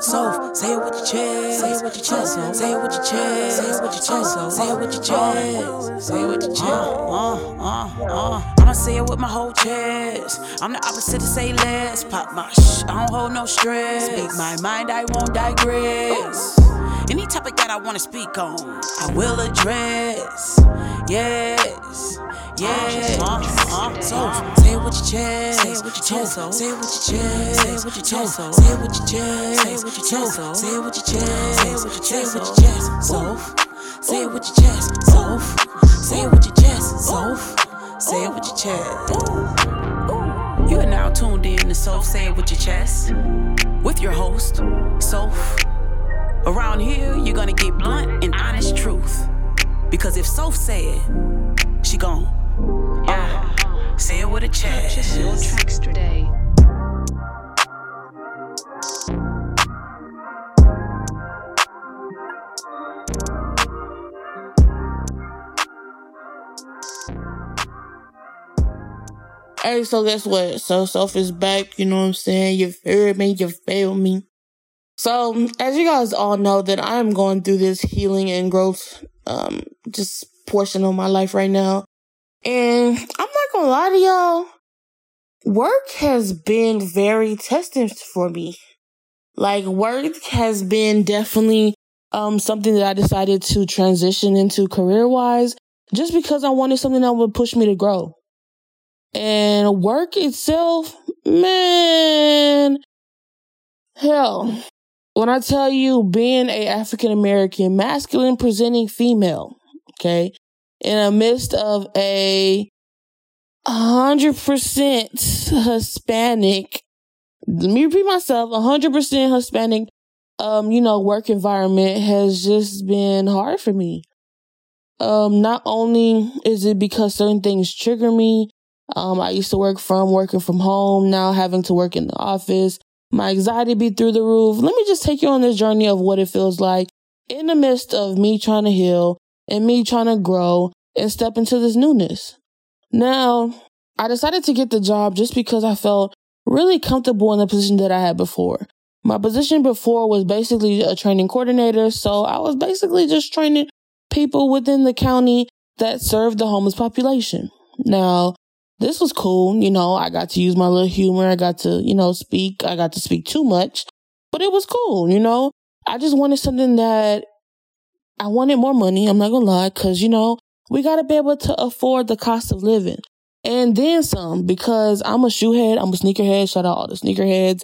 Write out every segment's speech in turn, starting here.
So, say it with your chest. Say it with your chest. Say it with your chest. Say it with your chest. Say it with your chest. Say it with your chest. Uh, uh, uh. I'ma say it with my whole chest. I'm the opposite of say less. Pop my shh. I don't hold no stress. Speak my mind, I won't digress. Any topic that I wanna speak on, I will address. Yes. Yeah, so say what you chest. Say what you chest. So say what you chest. Say what you chest. So say what you chest. Say what you chest. So say what you chest. Say what you chest. Say what you chest. So say what you chest. So say what you chest. So say what you chest. You are now tuned in to Soul Say It With Your Chest with your host, Soph. Around here, you're gonna get blunt and honest truth. Because if Soph said, she gone. Yeah. Purchase your tracks today. Hey, so guess what? So Soph is back, you know what I'm saying? You heard me, you feel me. So, as you guys all know that I'm going through this healing and growth, um, just portion of my life right now. And I'm gonna lie to y'all, work has been very testing for me. Like work has been definitely um something that I decided to transition into career wise just because I wanted something that would push me to grow. And work itself, man, hell, when I tell you being a African American, masculine presenting female, okay, in the midst of a hundred percent Hispanic, let me repeat myself, a hundred percent Hispanic, um, you know, work environment has just been hard for me. Um, not only is it because certain things trigger me, um, I used to work from working from home, now having to work in the office. My anxiety be through the roof. Let me just take you on this journey of what it feels like in the midst of me trying to heal and me trying to grow and step into this newness. Now, I decided to get the job just because I felt really comfortable in the position that I had before. My position before was basically a training coordinator, so I was basically just training people within the county that served the homeless population. Now, this was cool. You know, I got to use my little humor. I got to, you know, speak. I got to speak too much, but it was cool. You know, I just wanted something that I wanted more money. I'm not going to lie. Cause, you know, we got to be able to afford the cost of living and then some because I'm a shoehead. I'm a sneakerhead. Shout out all the sneakerheads.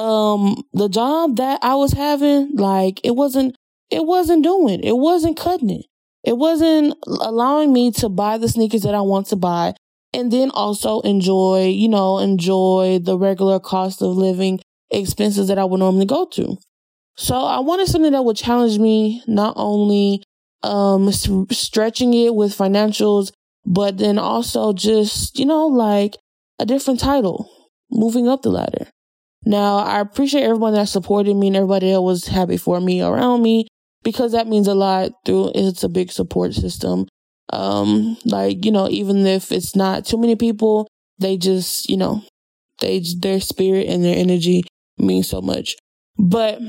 Um, the job that I was having, like, it wasn't, it wasn't doing, it wasn't cutting it. It wasn't allowing me to buy the sneakers that I want to buy and then also enjoy, you know, enjoy the regular cost of living expenses that I would normally go to. So I wanted something that would challenge me, not only um stretching it with financials, but then also just, you know, like a different title, moving up the ladder. Now, I appreciate everyone that supported me and everybody that was happy for me around me because that means a lot through it's a big support system. Um, like, you know, even if it's not too many people, they just, you know, they, their spirit and their energy means so much. But,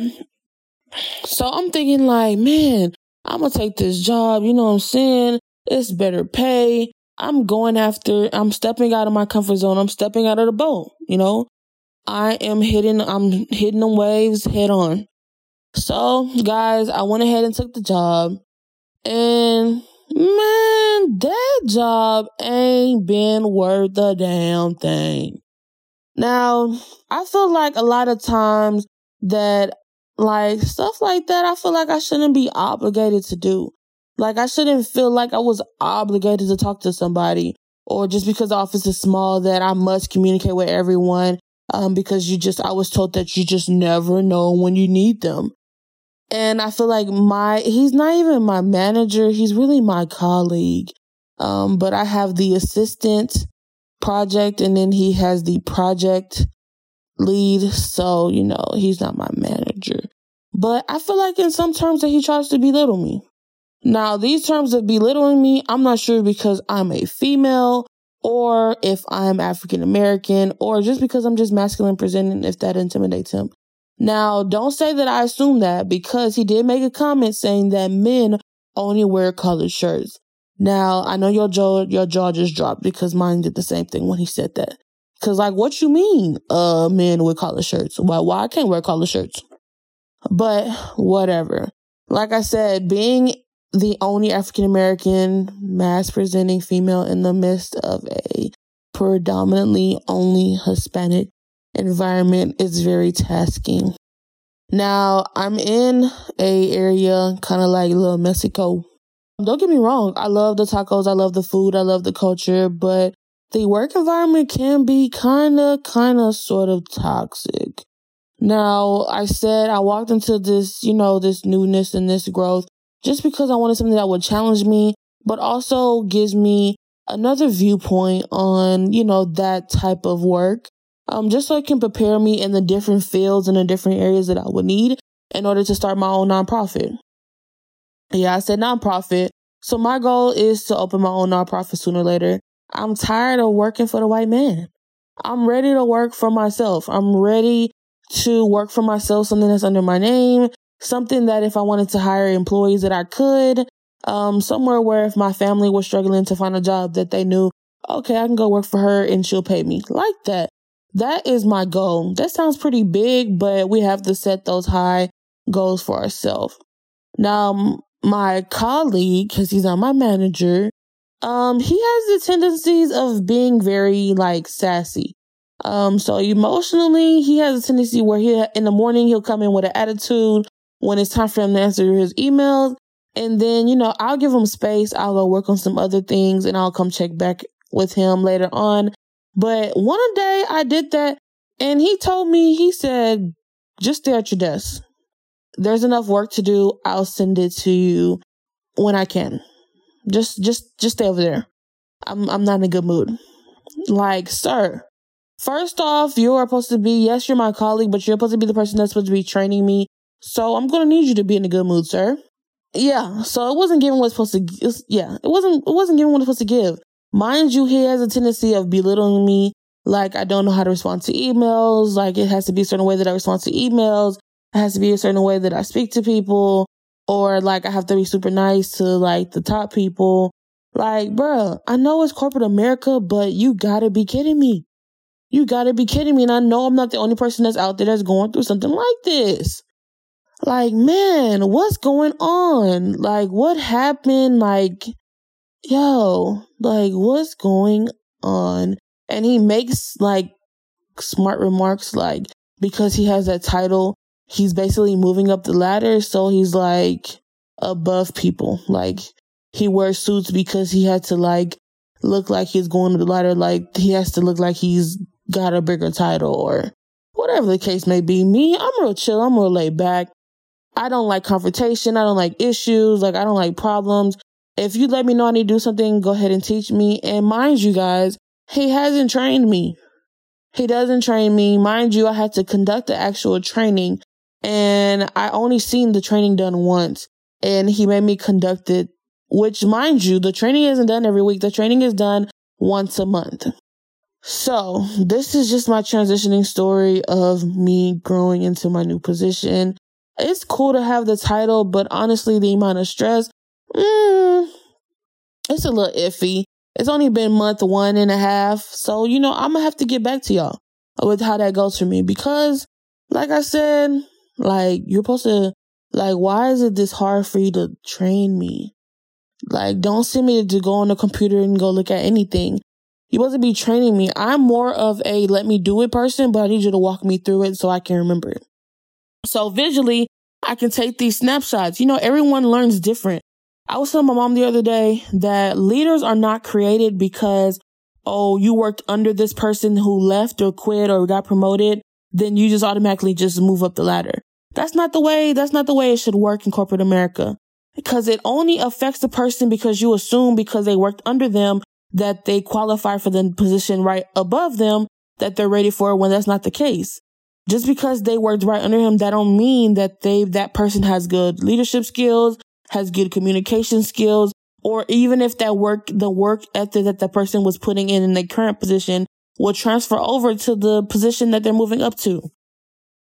so I'm thinking like, man, I'm gonna take this job, you know what I'm saying? It's better pay. I'm going after, I'm stepping out of my comfort zone. I'm stepping out of the boat, you know? I am hitting, I'm hitting the waves head on. So, guys, I went ahead and took the job. And Man, that job ain't been worth a damn thing. Now, I feel like a lot of times that like stuff like that, I feel like I shouldn't be obligated to do. Like I shouldn't feel like I was obligated to talk to somebody or just because the office is small that I must communicate with everyone. Um, because you just, I was told that you just never know when you need them. And I feel like my, he's not even my manager. He's really my colleague. Um, but I have the assistant project and then he has the project lead. So, you know, he's not my manager. But I feel like in some terms that he tries to belittle me. Now, these terms of belittling me, I'm not sure because I'm a female or if I'm African American or just because I'm just masculine presenting, if that intimidates him. Now, don't say that I assume that because he did make a comment saying that men only wear colored shirts. Now, I know your jaw, your jaw just dropped because mine did the same thing when he said that. Cause like, what you mean, uh, men with collar shirts? Why, why I can't wear collar shirts? But whatever. Like I said, being the only African American mass presenting female in the midst of a predominantly only Hispanic environment is very tasking. Now, I'm in a area kind of like little Mexico. Don't get me wrong, I love the tacos, I love the food, I love the culture, but the work environment can be kind of, kind of, sort of toxic. Now, I said I walked into this, you know, this newness and this growth just because I wanted something that would challenge me, but also gives me another viewpoint on, you know, that type of work. Um, just so it can prepare me in the different fields and the different areas that I would need in order to start my own nonprofit. Yeah, I said nonprofit. So my goal is to open my own nonprofit sooner or later. I'm tired of working for the white man. I'm ready to work for myself. I'm ready to work for myself, something that's under my name, something that if I wanted to hire employees that I could, um, somewhere where if my family was struggling to find a job that they knew, okay, I can go work for her and she'll pay me like that. That is my goal. That sounds pretty big, but we have to set those high goals for ourselves. Now, my colleague, cause he's not my manager, um, he has the tendencies of being very like sassy. Um, so emotionally, he has a tendency where he in the morning he'll come in with an attitude when it's time for him to answer his emails, and then you know I'll give him space. I'll go work on some other things, and I'll come check back with him later on. But one day I did that, and he told me he said, "Just stay at your desk. There's enough work to do. I'll send it to you when I can." Just, just, just stay over there. I'm, I'm not in a good mood. Like, sir, first off, you are supposed to be, yes, you're my colleague, but you're supposed to be the person that's supposed to be training me. So I'm to need you to be in a good mood, sir. Yeah. So it wasn't giving what it's supposed to, yeah, it wasn't, it wasn't giving what it's supposed to give. Mind you, he has a tendency of belittling me. Like, I don't know how to respond to emails. Like, it has to be a certain way that I respond to emails. It has to be a certain way that I speak to people or like I have to be super nice to like the top people. Like, bruh, I know it's corporate America, but you gotta be kidding me. You gotta be kidding me. And I know I'm not the only person that's out there that's going through something like this. Like, man, what's going on? Like, what happened? Like, yo, like, what's going on? And he makes like smart remarks like, because he has that title, he's basically moving up the ladder. So he's like above people. Like he wears suits because he had to like look like he's going up the ladder. Like he has to look like he's got a bigger title or whatever the case may be. Me, I'm real chill. I'm real laid back. I don't like confrontation. I don't like issues. Like I don't like problems. If you let me know I need to do something, go ahead and teach me. And mind you guys, he hasn't trained me. He doesn't train me. Mind you, I had to conduct the actual training and I only seen the training done once and he made me conduct it, which mind you, the training isn't done every week. The training is done once a month. So this is just my transitioning story of me growing into my new position. It's cool to have the title, but honestly, the amount of stress, mm, it's a little iffy. It's only been month one and a half. So, you know, I'm going to have to get back to y'all with how that goes for me because like I said, like, you're supposed to, like, why is it this hard for you to train me? Like, don't send me to go on the computer and go look at anything. You're supposed to be training me. I'm more of a let me do it person, but I need you to walk me through it so I can remember it. So visually, I can take these snapshots. You know, everyone learns different. I was telling my mom the other day that leaders are not created because, oh, you worked under this person who left or quit or got promoted. Then you just automatically just move up the ladder. That's not the way, that's not the way it should work in corporate America. Because it only affects the person because you assume because they worked under them that they qualify for the position right above them that they're ready for when that's not the case. Just because they worked right under him, that don't mean that they, that person has good leadership skills, has good communication skills, or even if that work, the work ethic that the person was putting in in their current position will transfer over to the position that they're moving up to.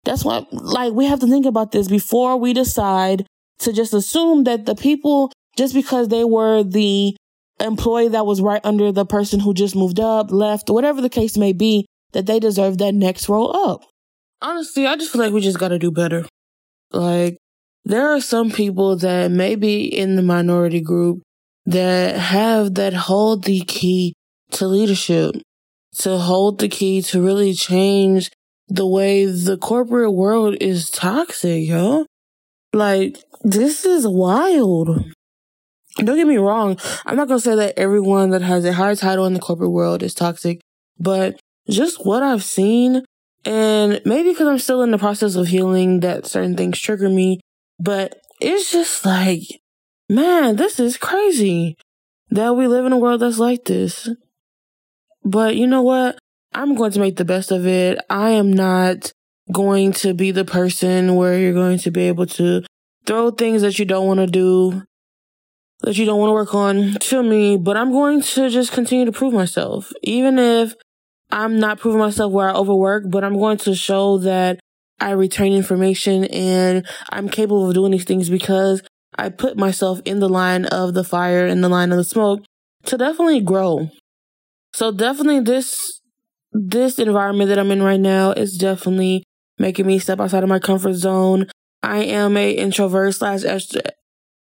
That's why, like, we have to think about this before we decide to just assume that the people, just because they were the employee that was right under the person who just moved up, left, whatever the case may be, that they deserve that next role up. Honestly, I just feel like we just gotta do better. Like, there are some people that may be in the minority group that have that hold the key to leadership, to hold the key to really change the way the corporate world is toxic, yo. Like, this is wild. Don't get me wrong. I'm not going to say that everyone that has a high title in the corporate world is toxic, but just what I've seen, and maybe because I'm still in the process of healing that certain things trigger me, but it's just like, man, this is crazy that we live in a world that's like this. But you know what? I'm going to make the best of it. I am not going to be the person where you're going to be able to throw things that you don't want to do, that you don't want to work on to me, but I'm going to just continue to prove myself. Even if I'm not proving myself where I overwork, but I'm going to show that I return information and I'm capable of doing these things because I put myself in the line of the fire, and the line of the smoke to definitely grow. So definitely this this environment that I'm in right now is definitely making me step outside of my comfort zone. I am a introvert slash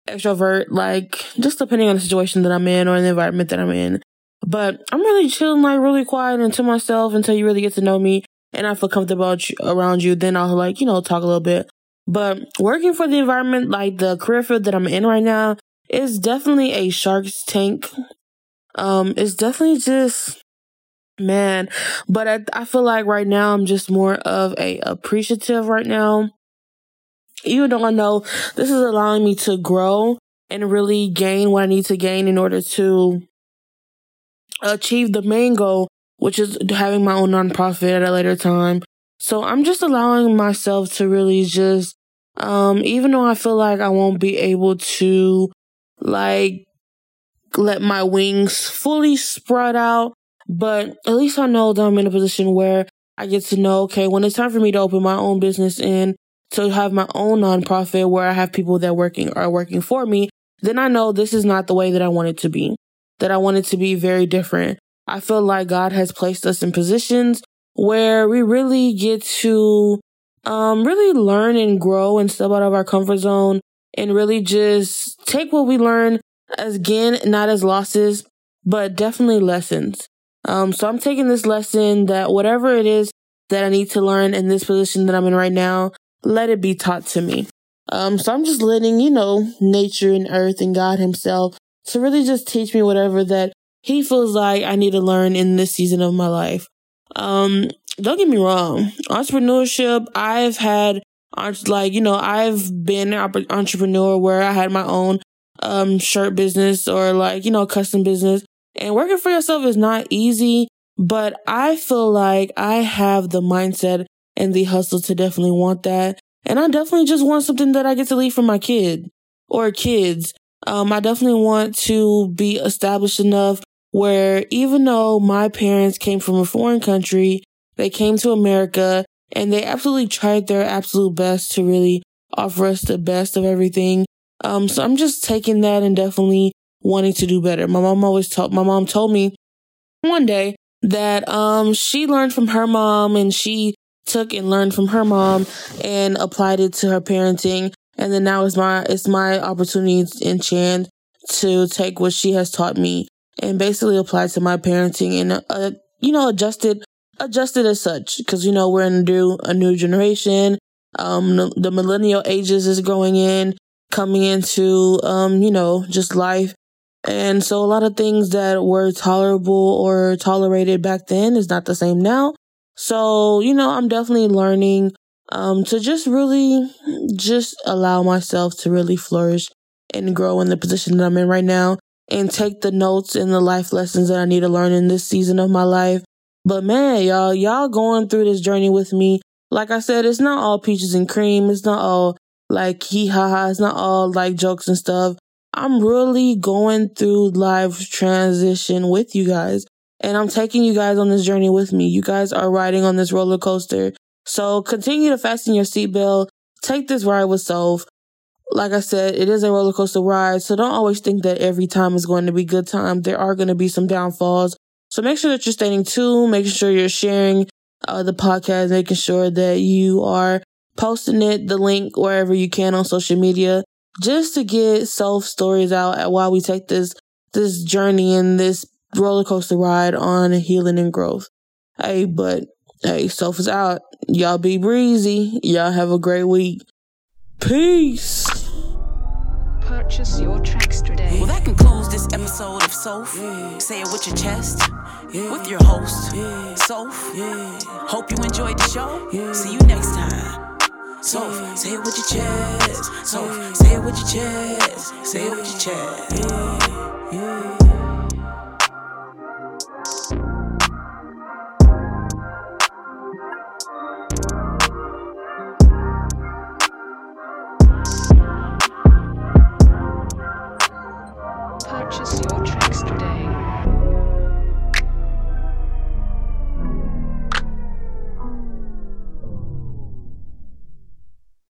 extrovert, like just depending on the situation that I'm in or the environment that I'm in. But I'm really chilling, like really quiet and to myself until you really get to know me and I feel comfortable around you. Then I'll like, you know, talk a little bit. But working for the environment, like the career field that I'm in right now, is definitely a shark's tank. Um, it's definitely just man. But I, I feel like right now I'm just more of a appreciative right now. Even though I know this is allowing me to grow and really gain what I need to gain in order to achieve the main goal, which is having my own nonprofit at a later time. So I'm just allowing myself to really just, um, even though I feel like I won't be able to like let my wings fully spread out but at least I know that I'm in a position where I get to know, okay, when it's time for me to open my own business and to have my own nonprofit where I have people that working are working for me, then I know this is not the way that I want it to be. That I wanted to be very different. I feel like God has placed us in positions where we really get to um really learn and grow and step out of our comfort zone and really just take what we learn as again not as losses but definitely lessons um, so I'm taking this lesson that whatever it is that I need to learn in this position that I'm in right now, let it be taught to me. Um, so I'm just letting, you know, nature and earth and God himself to really just teach me whatever that he feels like I need to learn in this season of my life. Um, don't get me wrong. Entrepreneurship, I've had, like, you know, I've been an entrepreneur where I had my own, um, shirt business or like, you know, custom business. And working for yourself is not easy, but I feel like I have the mindset and the hustle to definitely want that. And I definitely just want something that I get to leave for my kid or kids. Um, I definitely want to be established enough where even though my parents came from a foreign country, they came to America and they absolutely tried their absolute best to really offer us the best of everything. Um, so I'm just taking that and definitely wanting to do better. My mom always told, my mom told me one day that, um, she learned from her mom and she took and learned from her mom and applied it to her parenting. And then now it's my, it's my opportunity and chance to take what she has taught me and basically apply to my parenting and, uh, you know, adjusted, adjusted as such. Cause, you know, we're in a new, a new generation. Um, the, the millennial ages is going in, coming into, um, you know, just life. And so a lot of things that were tolerable or tolerated back then is not the same now. So, you know, I'm definitely learning um to just really just allow myself to really flourish and grow in the position that I'm in right now and take the notes and the life lessons that I need to learn in this season of my life. But man, y'all, y'all going through this journey with me. Like I said, it's not all peaches and cream. It's not all like hee ha ha. It's not all like jokes and stuff. I'm really going through life transition with you guys. And I'm taking you guys on this journey with me. You guys are riding on this roller coaster So continue to fasten your seatbelt. Take this ride with Soph. Like I said, it is a roller coaster ride. So don't always think that every time is going to be good time. There are going to be some downfalls. So make sure that you're staying tuned, making sure you're sharing uh, the podcast, making sure that you are posting it, the link wherever you can on social media, just to get Soph stories out while we take this this journey and this roller coaster ride on healing and growth. Hey, but hey, Soph is out. Y'all be breezy. Y'all have a great week. Peace. Purchase your tracks today. Well, that concludes this episode of Soph. Yeah. Say it with your chest. Yeah. With your host, yeah. Soph. Yeah. Hope you enjoyed the show. Yeah. See you next time. Soph, say it with your chest. Soph, say it with your chest. Say it with your chest. Yeah. Yeah.